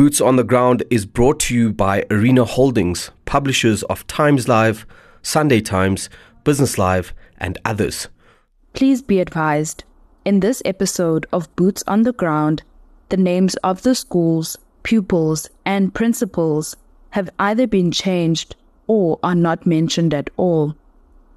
Boots on the Ground is brought to you by Arena Holdings, publishers of Times Live, Sunday Times, Business Live, and others. Please be advised in this episode of Boots on the Ground, the names of the schools, pupils, and principals have either been changed or are not mentioned at all.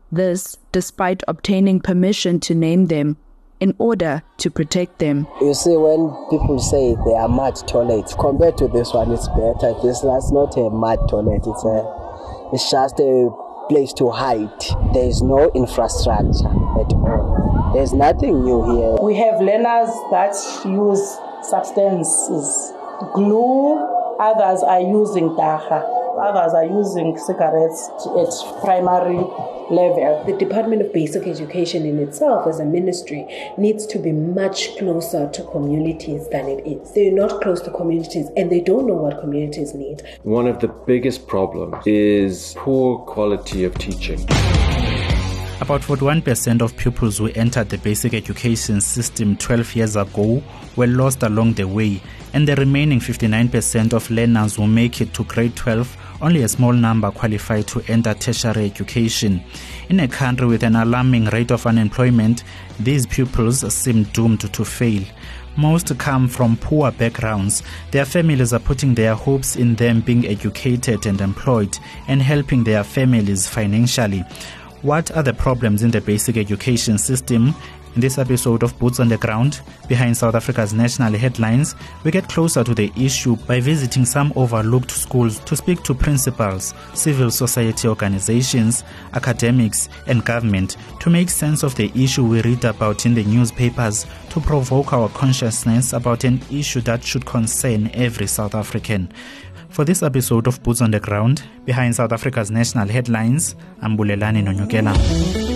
This despite obtaining permission to name them in order to protect them. You see, when people say they are mud toilets, compared to this one, it's better. This that's not a mud toilet. It's a, it's just a place to hide. There is no infrastructure at all. There's nothing new here. We have learners that use substances, glue. Others are using dagga others are using cigarettes at primary level. The Department of Basic Education in itself, as a ministry, needs to be much closer to communities than it is. They're not close to communities and they don't know what communities need. One of the biggest problems is poor quality of teaching. About 41% of pupils who entered the basic education system 12 years ago were lost along the way, and the remaining 59% of learners who make it to grade 12 only a small number qualify to enter tertiary education. In a country with an alarming rate of unemployment, these pupils seem doomed to fail. Most come from poor backgrounds. Their families are putting their hopes in them being educated and employed and helping their families financially. What are the problems in the basic education system in this episode of Boots on the Ground, behind South Africa's national headlines, we get closer to the issue by visiting some overlooked schools to speak to principals, civil society organizations, academics, and government to make sense of the issue we read about in the newspapers to provoke our consciousness about an issue that should concern every South African. For this episode of Boots on the Ground, behind South Africa's national headlines, I'm Bulelani Nonyukela.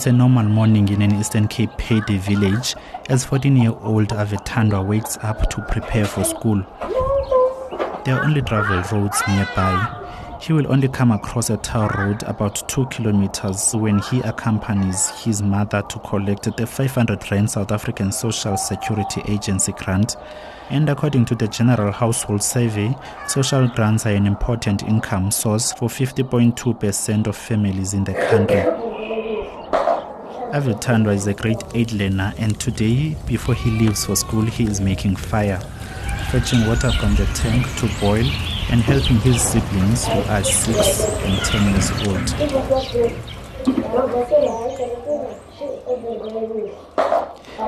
It's a normal morning in an Eastern Cape Peddie village as 14 year old Avetandwa wakes up to prepare for school. There are only gravel roads nearby. He will only come across a tar road about two kilometers when he accompanies his mother to collect the 500 Rand South African Social Security Agency grant. And according to the General Household Survey, social grants are an important income source for 50.2% of families in the country. Avetandwa is a grade 8 learner and today, before he leaves for school, he is making fire, fetching water from the tank to boil and helping his siblings who are 6 and 10 years old.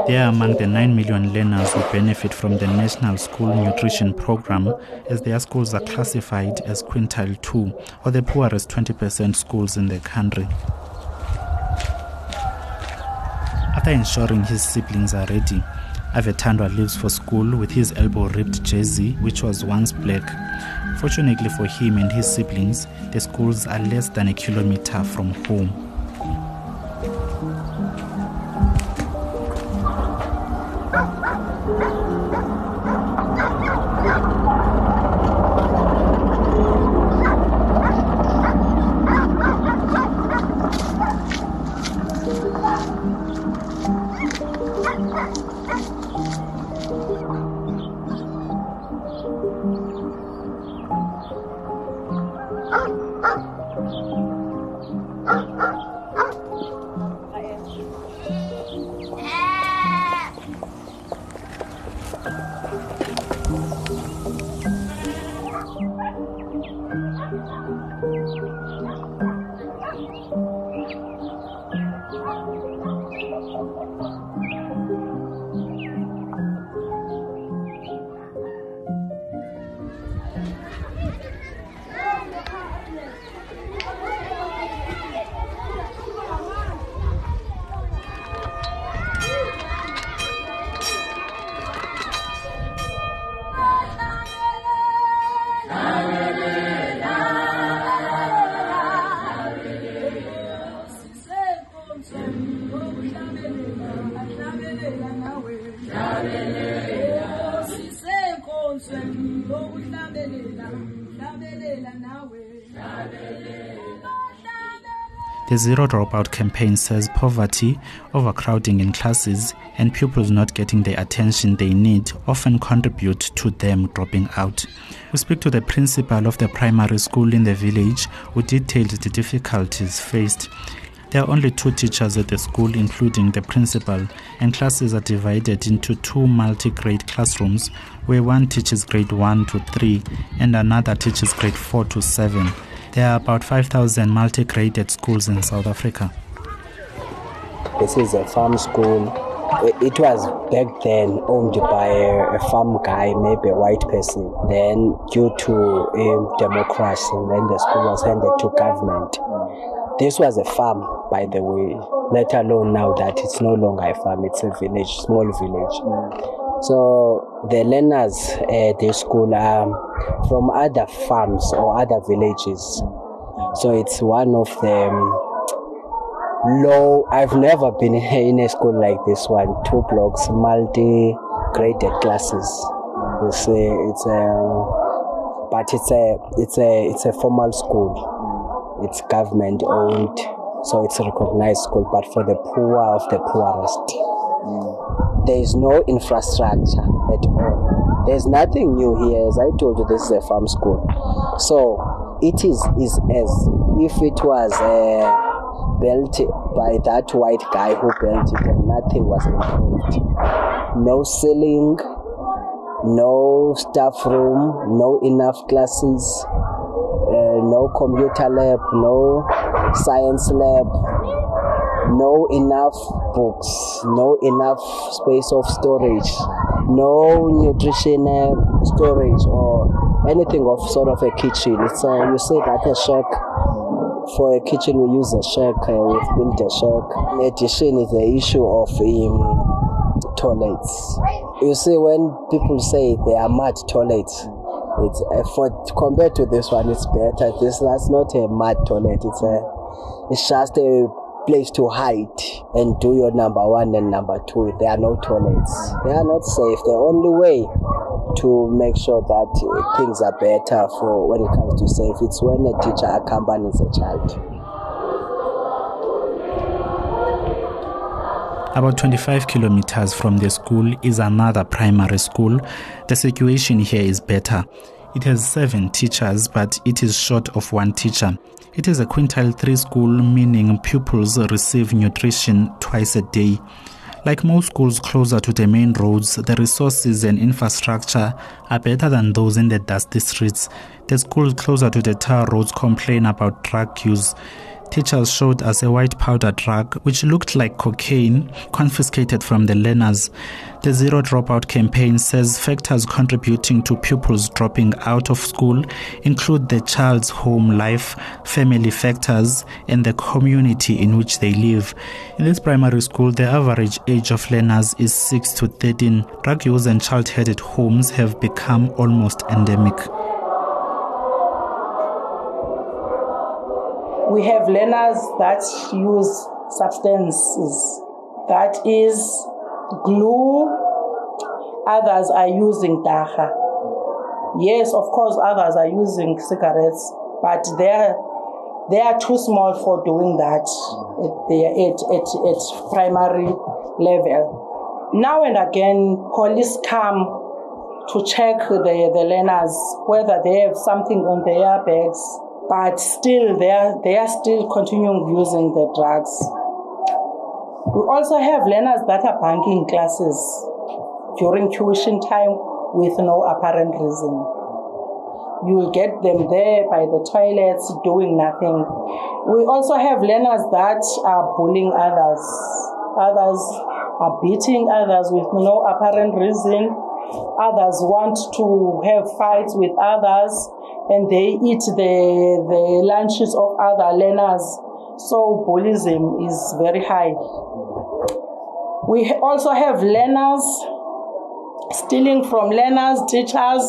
They are among the 9 million learners who benefit from the National School Nutrition Program as their schools are classified as quintile 2 or the poorest 20% schools in the country. After ensuring his siblings are ready, Avetandwa leaves for school with his elbow ripped jersey, which was once black. Fortunately for him and his siblings, the schools are less than a kilometer from home. The Zero Dropout campaign says poverty, overcrowding in classes, and pupils not getting the attention they need often contribute to them dropping out. We speak to the principal of the primary school in the village who detailed the difficulties faced. There are only two teachers at the school, including the principal, and classes are divided into two multi grade classrooms where one teaches grade 1 to 3 and another teaches grade 4 to 7. There are about 5,000 multi graded schools in South Africa. This is a farm school. It was back then owned by a, farm guy, maybe a white person. Then, due to um, democracy, then the school was handed to government. This was a farm, by the way, let alone now that it's no longer a farm, it's a village, small village. So the learners at the school are from other farms or other villages. So it's one of them low. I've never been in a school like this one. Two blocks, multi-graded classes. It's a, it's a, but it's a, it's a, it's a formal school. It's government owned, so it's a recognized school. But for the poor of the poorest mm. There is no infrastructure at all. There's nothing new here. As I told you, this is a farm school. So it is, is as if it was uh, built by that white guy who built it and nothing was improved. No ceiling, no staff room, no enough classes, uh, no computer lab, no science lab, no enough books, no enough space of storage, no nutrition uh, storage or anything of sort of a kitchen. It's uh, you say that a shack. For a kitchen, we use a shack. Uh, we've built a shack. In addition, is the issue of um, toilets. You see, when people say they are mud toilets, it's uh, for compared to this one, it's better. This that's not a mud toilet. It's a it's just a place to hide and do your number one and number two. There are no toilets. They are not safe. The only way to make sure that uh, things are better for when it comes to safe, it's when a teacher accompanies a child. About 25 kilometers from the school is another primary school. The situation here is better. It has seven teachers, but it is short of one teacher. It is a quintile 3 school, meaning pupils receive nutrition twice a day. Like most schools closer to the main roads, the resources and infrastructure are better than those in the dusty streets. The schools closer to the tar roads complain about drug use teachers showed us a white powder drug which looked like cocaine confiscated from the learners. The Zero Dropout campaign says factors contributing to pupils dropping out of school include the child's home life, family factors, and the community in which they live. In this primary school, the average age of learners is 6 to 13. Drug use and child headed homes have become almost endemic. We have learners that use substances. That is glue. Others are using dagga yes of course others are using cigarettes but they're they are too small for doing that at, at, at, at primary level. Now and again police come to check the, the learners whether they have something on their bags but still they are, they are still continuing using the drugs. We also have learners that are bunking classes during tuition time with no apparent reason. You will get them there by the toilets doing nothing. We also have learners that are bullying others. Others are beating others with no apparent reason. Others want to have fights with others and they eat the, the lunches of other learners. So bullying is very high. We also have learners stealing from learners, teachers.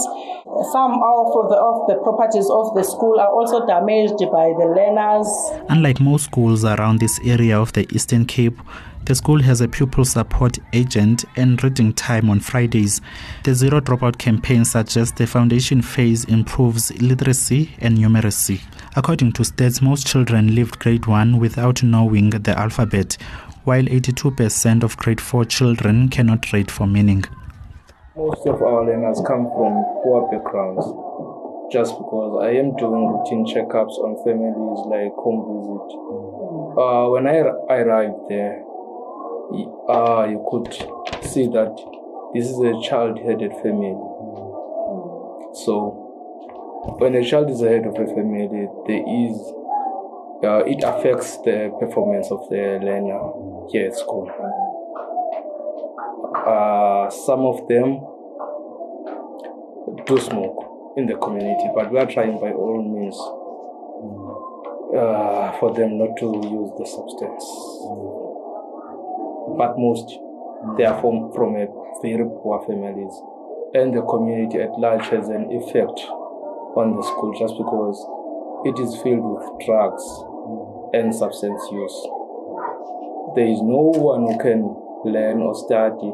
Some of the, of the properties of the school are also damaged by the learners. Unlike most schools around this area of the Eastern Cape, The school has a pupil support agent and reading time on Fridays. The Zero Dropout campaign suggests the foundation phase improves literacy and numeracy. According to stats, most children leave grade 1 without knowing the alphabet, while 82% of grade 4 children cannot read for meaning. Most of our learners come from poor backgrounds just because I am doing routine checkups on families like home visit. Uh, when I arrived there, uh, you could see that this is a child-headed family. So, when a child is the head of a family, there is uh, it affects the performance of the learner here at school. Uh, some of them do smoke in the community, but we are trying by all means uh, for them not to use the substance but most they are from, from very poor families. And the community at large has an effect on the school just because it is filled with drugs and substance use. There is no one who can learn or study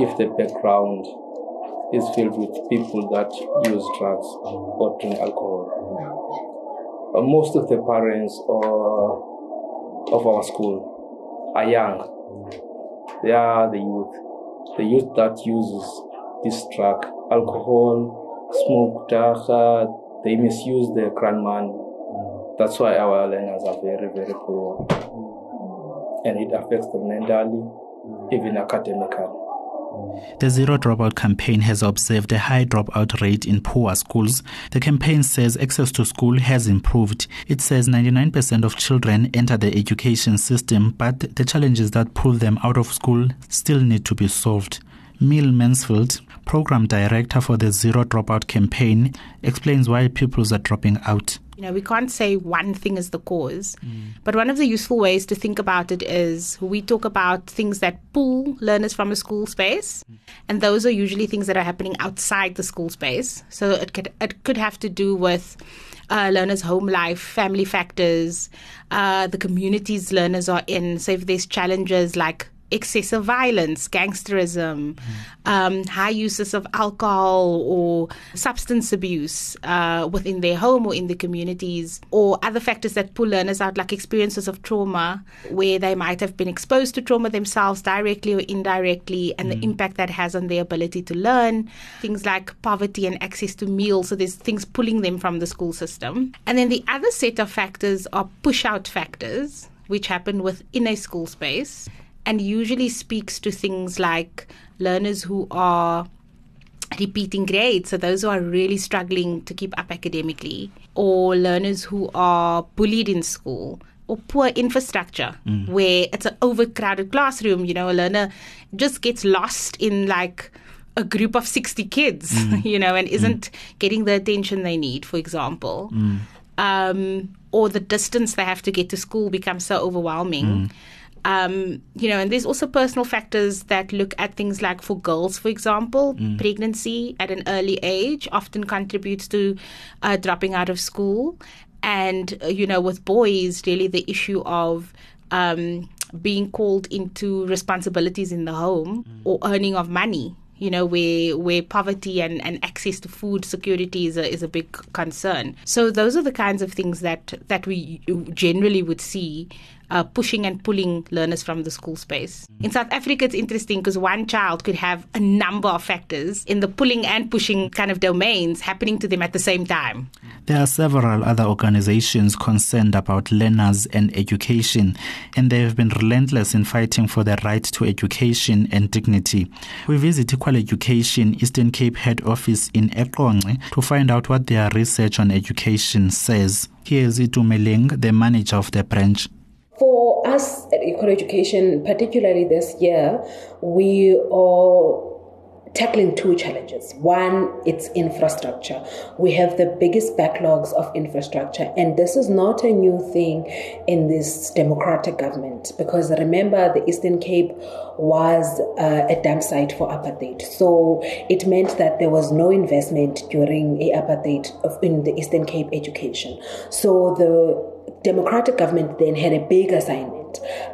if the background is filled with people that use drugs or drink alcohol. Uh, most of the parents uh, of our school are young they are the youth. The youth that uses this drug, alcohol, smoke, dagga, they misuse their grand money. That's why our learners are very, very poor. And it affects them mentally, even academically. The Zero Dropout campaign has observed a high dropout rate in poor schools. The campaign says access to school has improved. It says 99% of children enter the education system, but the challenges that pull them out of school still need to be solved. Merle Mansfield, program director for the Zero Dropout campaign, explains why pupils are dropping out. You know, we can't say one thing is the cause, mm. but one of the useful ways to think about it is we talk about things that pull learners from a school space, mm. and those are usually things that are happening outside the school space. So it could it could have to do with uh, learners' home life, family factors, uh, the communities learners are in. So if there's challenges like excessive violence, gangsterism, mm. um, high uses of alcohol or substance abuse uh, within their home or in the communities, or other factors that pull learners out, like experiences of trauma, where they might have been exposed to trauma themselves directly or indirectly, and mm. the impact that has on their ability to learn. Things like poverty and access to meals, so there's things pulling them from the school system. And then the other set of factors are push out factors which happen within a school space and usually speaks to things like learners who are repeating grades, so those who are really struggling to keep up academically, or learners who are bullied in school. Or poor infrastructure, mm. where it's an overcrowded classroom. You know, a learner just gets lost in like a group of 60 kids, mm. you know, and isn't mm. getting the attention they need, for example. Mm. Um, or the distance they have to get to school becomes so overwhelming. Um, you know, and there's also personal factors that look at things like for girls, for example, mm. pregnancy at an early age often contributes to uh, dropping out of school. And, uh, you know, with boys, really the issue of um, being called into responsibilities in the home mm. or earning of money you know, where where poverty and, and access to food security is a, is a big concern. So those are the kinds of things that that we generally would see uh, pushing and pulling learners from the school space. In South Africa, it's interesting because one child could have a number of factors in the pulling and pushing kind of domains happening to them at the same time. There are several other organizations concerned about learners and education, and they have been relentless in fighting for their right to education and dignity. We visit Equal Education Eastern Cape head office in Eqonce to find out what their research on education says. Here is Itumeleng, the manager of the branch. For us at Equal Education, particularly this year, we are tackling two challenges. One, it's infrastructure. We have the biggest backlogs of infrastructure, and this is not a new thing in this democratic government because remember, the Eastern Cape was uh, a dump site for apartheid. So it meant that there was no investment during apartheid in the Eastern Cape education. So the democratic government then had a big assignment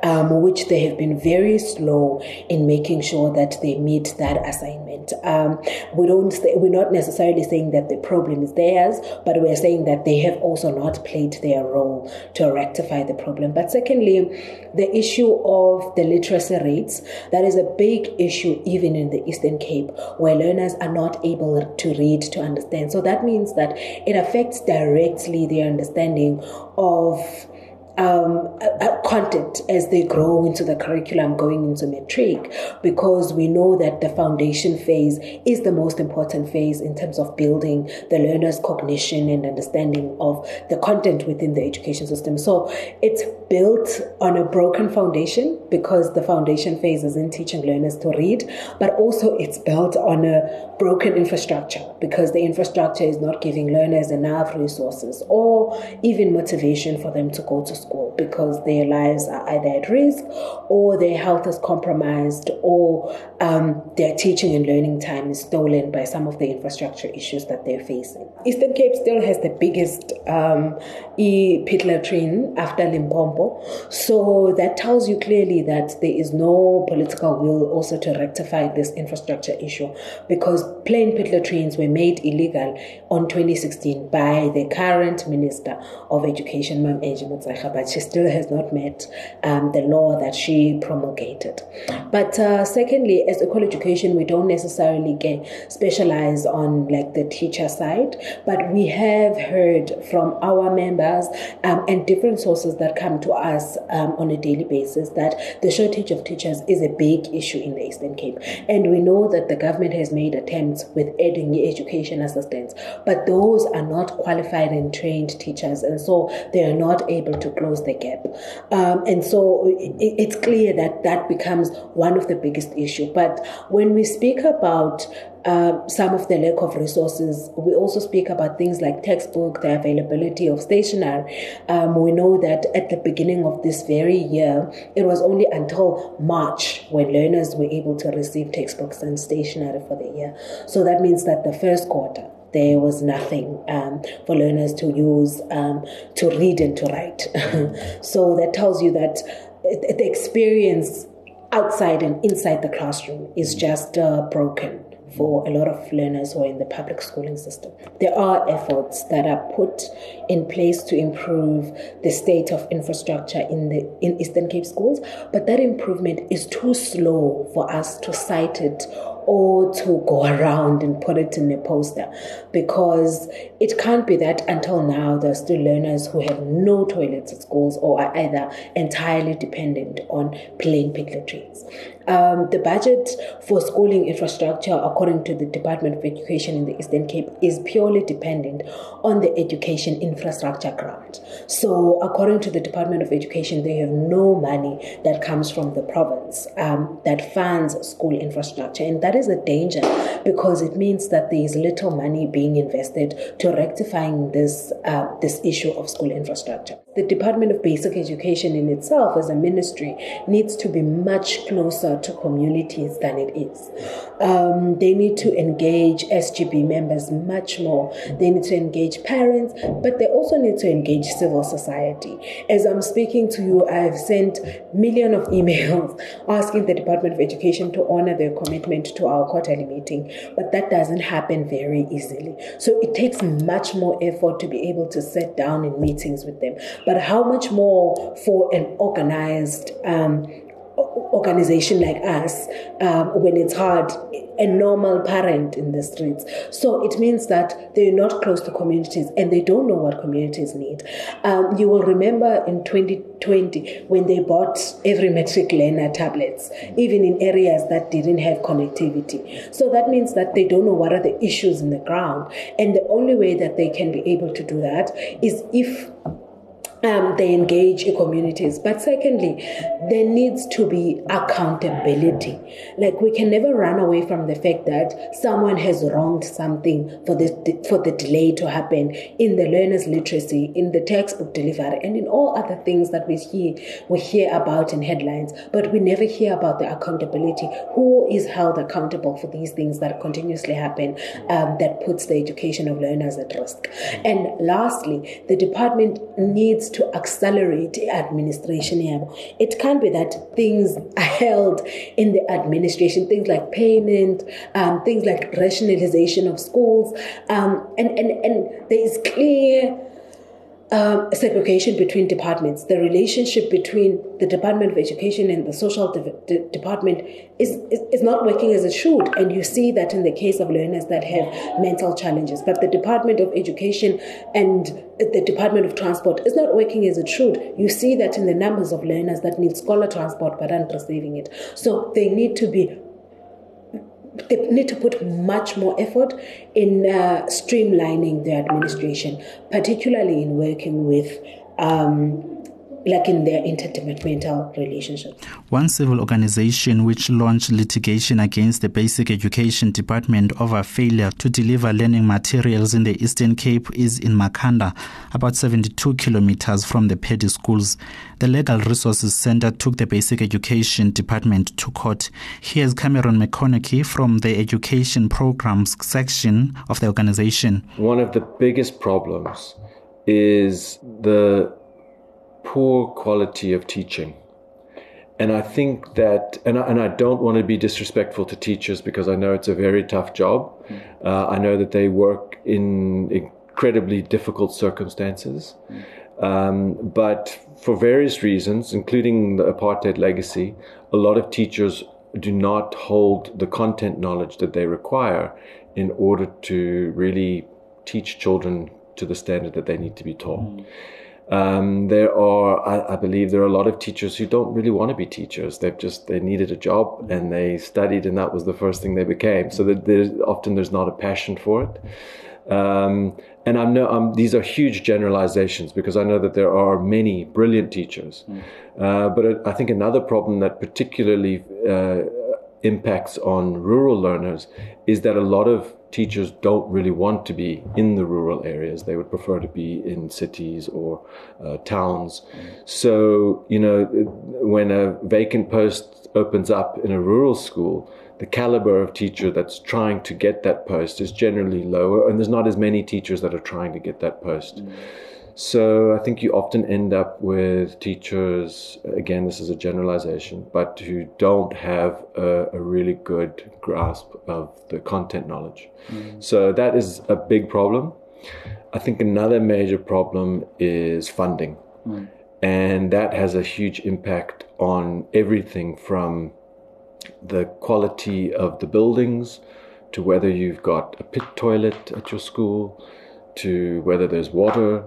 um, which they have been very slow in making sure that they meet that assignment. Um, we don't say, we're not necessarily saying that the problem is theirs, but we're saying that they have also not played their role to rectify the problem. But secondly, the issue of the literacy rates, that is a big issue even in the Eastern Cape, where learners are not able to read to understand. So that means that it affects directly their understanding of um, content as they grow into the curriculum going into matric because we know that the foundation phase is the most important phase in terms of building the learner's cognition and understanding of the content within the education system. So it's built on a broken foundation because the foundation phase is in teaching learners to read, but also it's built on a broken infrastructure because the infrastructure is not giving learners enough resources or even motivation for them to go to school because their lives are either at risk or their health is compromised or um, their teaching and learning time is stolen by some of the infrastructure issues that they're facing. Eastern Cape still has the biggest um, e-pit latrine after Limpopo. So that tells you clearly that there is no political will also to rectify this infrastructure issue because plain pit latrines were made illegal on 2016 by the current Minister of Education, Mam Angie But she still has not met um, the law that she promulgated. But uh, secondly, as equal education, we don't necessarily get specialized on like the teacher side, but we have heard from our members um, and different sources that come to us um, on a daily basis that the shortage of teachers is a big issue in the Eastern Cape, and we know that the government has made attempts with adding education assistants, but those are not qualified and trained teachers, and so they are not able to close the gap. Um, and so it, it's clear that that becomes one of the biggest issue. But when we speak about uh, some of the lack of resources. We also speak about things like textbook, the availability of stationery. Um, we know that at the beginning of this very year, it was only until March when learners were able to receive textbooks and stationery for the year. So that means that the first quarter, there was nothing um, for learners to use um, to read and to write. so that tells you that the experience outside and inside the classroom is just uh, broken for a lot of learners who are in the public schooling system. There are efforts that are put in place to improve the state of infrastructure in the in Eastern Cape schools, but that improvement is too slow for us to cite it or to go around and put it in a poster because it can't be that until now there are still learners who have no toilets at schools or are either entirely dependent on plain pit latrines. Um, the budget for schooling infrastructure, according to the Department of Education in the Eastern Cape, is purely dependent on the education infrastructure grant. So, according to the Department of Education, they have no money that comes from the province um, that funds school infrastructure, and that is a danger because it means that there is little money being invested to rectifying this uh, this issue of school infrastructure. The Department of Basic Education in itself, as a ministry, needs to be much closer to communities than it is. Um, they need to engage SGB members much more. They need to engage parents, but they also need to engage civil society. As I'm speaking to you, I've sent millions of emails asking the Department of Education to honor their commitment to our quarterly meeting, but that doesn't happen very easily. So it takes much more effort to be able to sit down in meetings with them. But how much more for an organized um, organization like us um, when it's hard a normal parent in the streets? So it means that they're not close to communities and they don't know what communities need. Um, you will remember in 2020 when they bought every matric learner tablets even in areas that didn't have connectivity. So that means that they don't know what are the issues in the ground. And the only way that they can be able to do that is if um, they engage in communities. But secondly, there needs to be accountability. Like we can never run away from the fact that someone has wronged something for this for the delay to happen in the learners' literacy, in the textbook delivery, and in all other things that we hear we hear about in headlines. But we never hear about the accountability. Who is held accountable for these things that continuously happen um, that puts the education of learners at risk? And lastly, the department needs to accelerate administration. It can't be that things are held in the administration, things like payment, um, things like rationalization of schools, um, and, and, and there is clear um, segregation between departments. The relationship between the Department of Education and the Social de- de- Department is, is, is not working as it should. And you see that in the case of learners that have mental challenges. But the Department of Education and the Department of Transport is not working as it should. You see that in the numbers of learners that need scholar transport but aren't receiving it. So they need to be they need to put much more effort in uh, streamlining their administration, particularly in working with um, like in their interdepartmental relationship. One civil organization which launched litigation against the Basic Education Department over failure to deliver learning materials in the Eastern Cape is in Makanda, about 72 kilometers from the Peddie schools. The Legal Resources Center took the Basic Education Department to court. Here's Cameron McConnachie from the Education Programs section of the organization. One of the biggest problems is the poor quality of teaching. And I think that, and I, and I don't want to be disrespectful to teachers because I know it's a very tough job. Mm. Uh, I know that they work in incredibly difficult circumstances. Mm. Um, but for various reasons, including the apartheid legacy, a lot of teachers do not hold the content knowledge that they require in order to really teach children to the standard that they need to be taught. Mm. Um, there are, I, I, believe, there are a lot of teachers who don't really want to be teachers. They've just they needed a job and they studied, and that was the first thing they became. So that there's often there's not a passion for it. Um, and I'm no, I'm, these are huge generalizations because I know that there are many brilliant teachers. Mm. Uh, but I think another problem that particularly uh, impacts on rural learners is that a lot of teachers don't really want to be in the rural areas. They would prefer to be in cities or uh, towns. So, you know, when a vacant post opens up in a rural school, the caliber of teacher that's trying to get that post is generally lower, and there's not as many teachers that are trying to get that post. Mm. So I think you often end up with teachers, again, this is a generalization, but who don't have a, a really good grasp of the content knowledge. Mm. So that is a big problem. I think another major problem is funding. Mm. And that has a huge impact on everything from the quality of the buildings to whether you've got a pit toilet at your school to whether there's water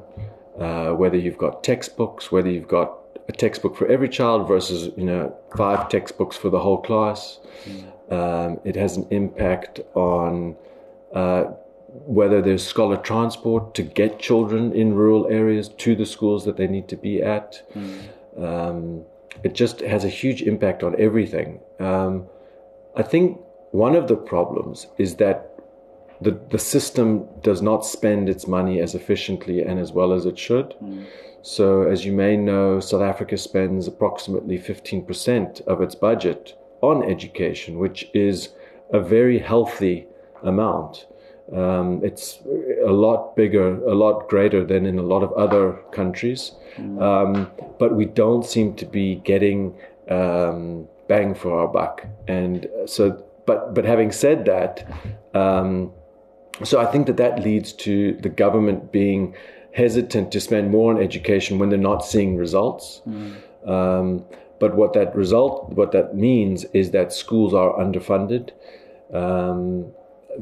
uh, whether you've got textbooks, whether you've got a textbook for every child versus you know five textbooks for the whole class. Mm. Um, it has an impact on uh, whether there's scholar transport to get children in rural areas to the schools that they need to be at. Mm. Um, it just has a huge impact on everything. Um, I think one of the problems is that the, the system does not spend its money as efficiently and as well as it should. Mm. So, as you may know, South Africa spends approximately 15% of its budget on education, which is a very healthy amount. Um, it's a lot bigger, a lot greater than in a lot of other countries. Mm. Um, but we don't seem to be getting um, bang for our buck. And so, but, but having said that, um, so I think that that leads to the government being hesitant to spend more on education when they're not seeing results. Mm. Um, but what that result, what that means, is that schools are underfunded, um,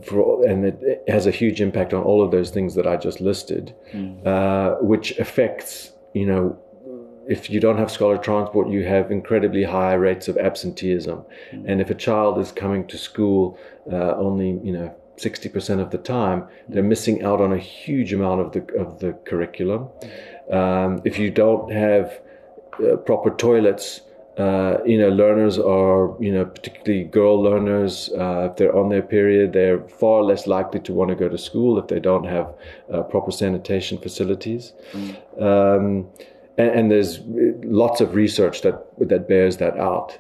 for, and it, has a huge impact on all of those things that I just listed, mm. uh, which affects, you know, if you don't have scholar transport, you have incredibly high rates of absenteeism, mm. and if a child is coming to school uh, only, you know, 60% of the time, they're missing out on a huge amount of the, of the curriculum. Um, if you don't have uh, proper toilets, uh, you know, learners are, you know, particularly girl learners, uh, if they're on their period, they're far less likely to want to go to school if they don't have uh, proper sanitation facilities. Mm. Um, and, and, there's lots of research that that bears that out.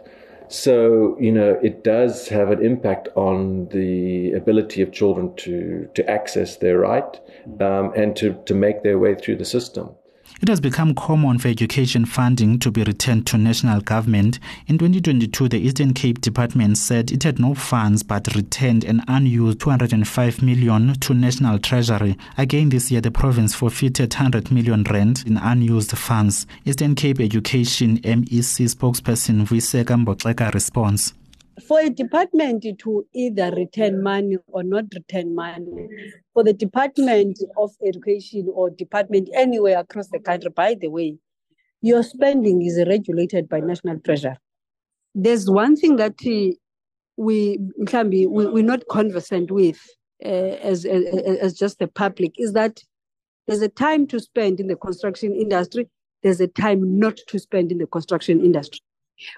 So, you know, it does have an impact on the ability of children to, to access their right um, and to, to make their way through the system. It has become common for education funding to be returned to national government. In 2022, the Eastern Cape Department said it had no funds but returned an unused 205 million to national treasury. Again this year, the province forfeited 100 million rand in unused funds. Eastern Cape Education MEC spokesperson Vuyiseka Mboxela responds for a department to either return money or not return money, for the Department of Education or department anywhere across the country, by the way, your spending is regulated by National Treasury. There's one thing that we, we, we're not conversant with uh, as, as, as just the public is that there's a time to spend in the construction industry, there's a time not to spend in the construction industry.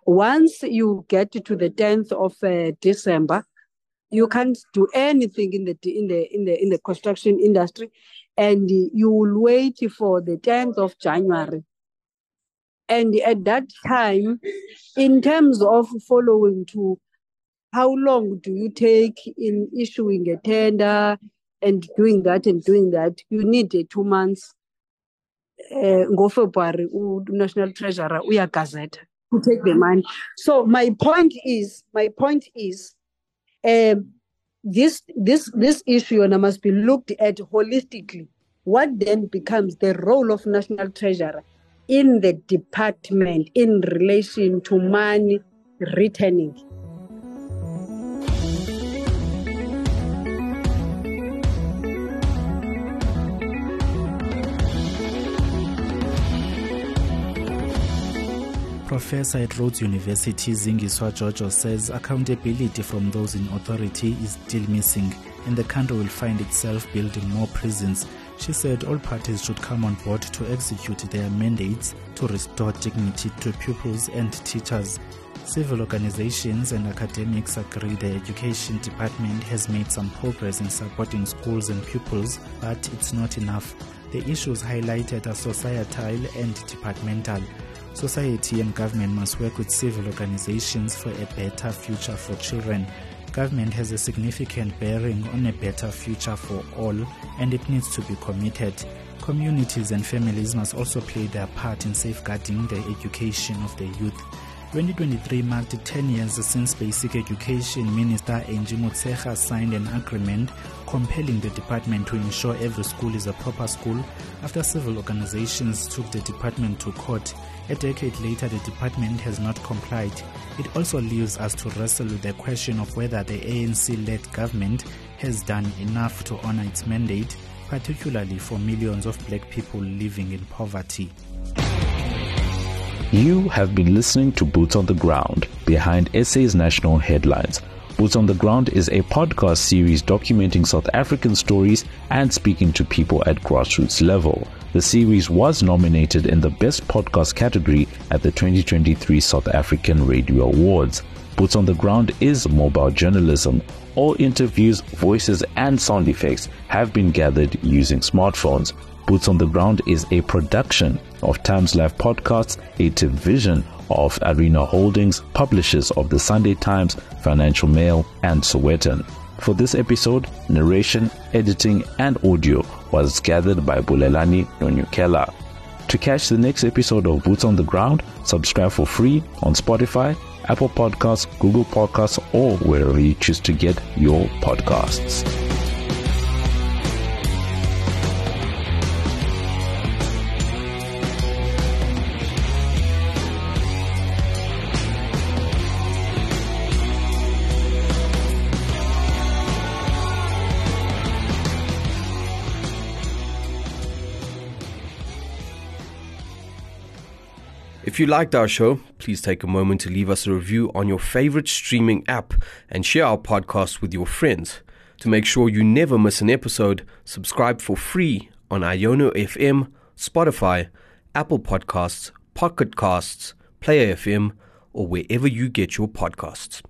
Once you get to the 10th of uh, December, you can't do anything in the in the in the in the construction industry, and you will wait for the 10th of January. And at that time, in terms of following to how long do you take in issuing a tender and doing that and doing that, you need uh, two months. Uh, ngofebruary national treasurer uyagazeta to take the money. So my point is, my point is, um, this this this issue must be looked at holistically. What then becomes the role of national treasurer in the department in relation to money returning? Professor at Rhodes University, Zingiswa Jojo, says accountability from those in authority is still missing and the country will find itself building more prisons. She said all parties should come on board to execute their mandates to restore dignity to pupils and teachers. Civil organizations and academics agree the education department has made some progress in supporting schools and pupils, but it's not enough. The issues highlighted are societal and departmental. Society and government must work with civil organizations for a better future for children. Government has a significant bearing on a better future for all, and it needs to be committed. Communities and families must also play their part in safeguarding the education of the youth. 2023 marked 10 years since Basic Education Minister Angie Motshekga signed an agreement compelling the department to ensure every school is a proper school after civil organizations took the department to court. A decade later, the department has not complied. It also leaves us to wrestle with the question of whether the ANC led government has done enough to honor its mandate, particularly for millions of black people living in poverty. You have been listening to Boots on the Ground, behind SA's national headlines. Boots on the Ground is a podcast series documenting South African stories and speaking to people at grassroots level. The series was nominated in the Best Podcast category at the 2023 South African Radio Awards. Boots on the Ground is mobile journalism. All interviews, voices, and sound effects have been gathered using smartphones. Boots on the Ground is a production of Times Live Podcasts, a division of Arena Holdings, publishers of the Sunday Times, Financial Mail, and Sowetan. For this episode, narration, editing, and audio was gathered by Bulelani Nonyukela. To catch the next episode of Boots on the Ground, subscribe for free on Spotify, Apple Podcasts, Google Podcasts, or wherever you choose to get your podcasts. If you liked our show, please take a moment to leave us a review on your favorite streaming app and share our podcast with your friends. To make sure you never miss an episode, subscribe for free on Iono FM, Spotify, Apple Podcasts, Pocket Casts, Player FM, or wherever you get your podcasts.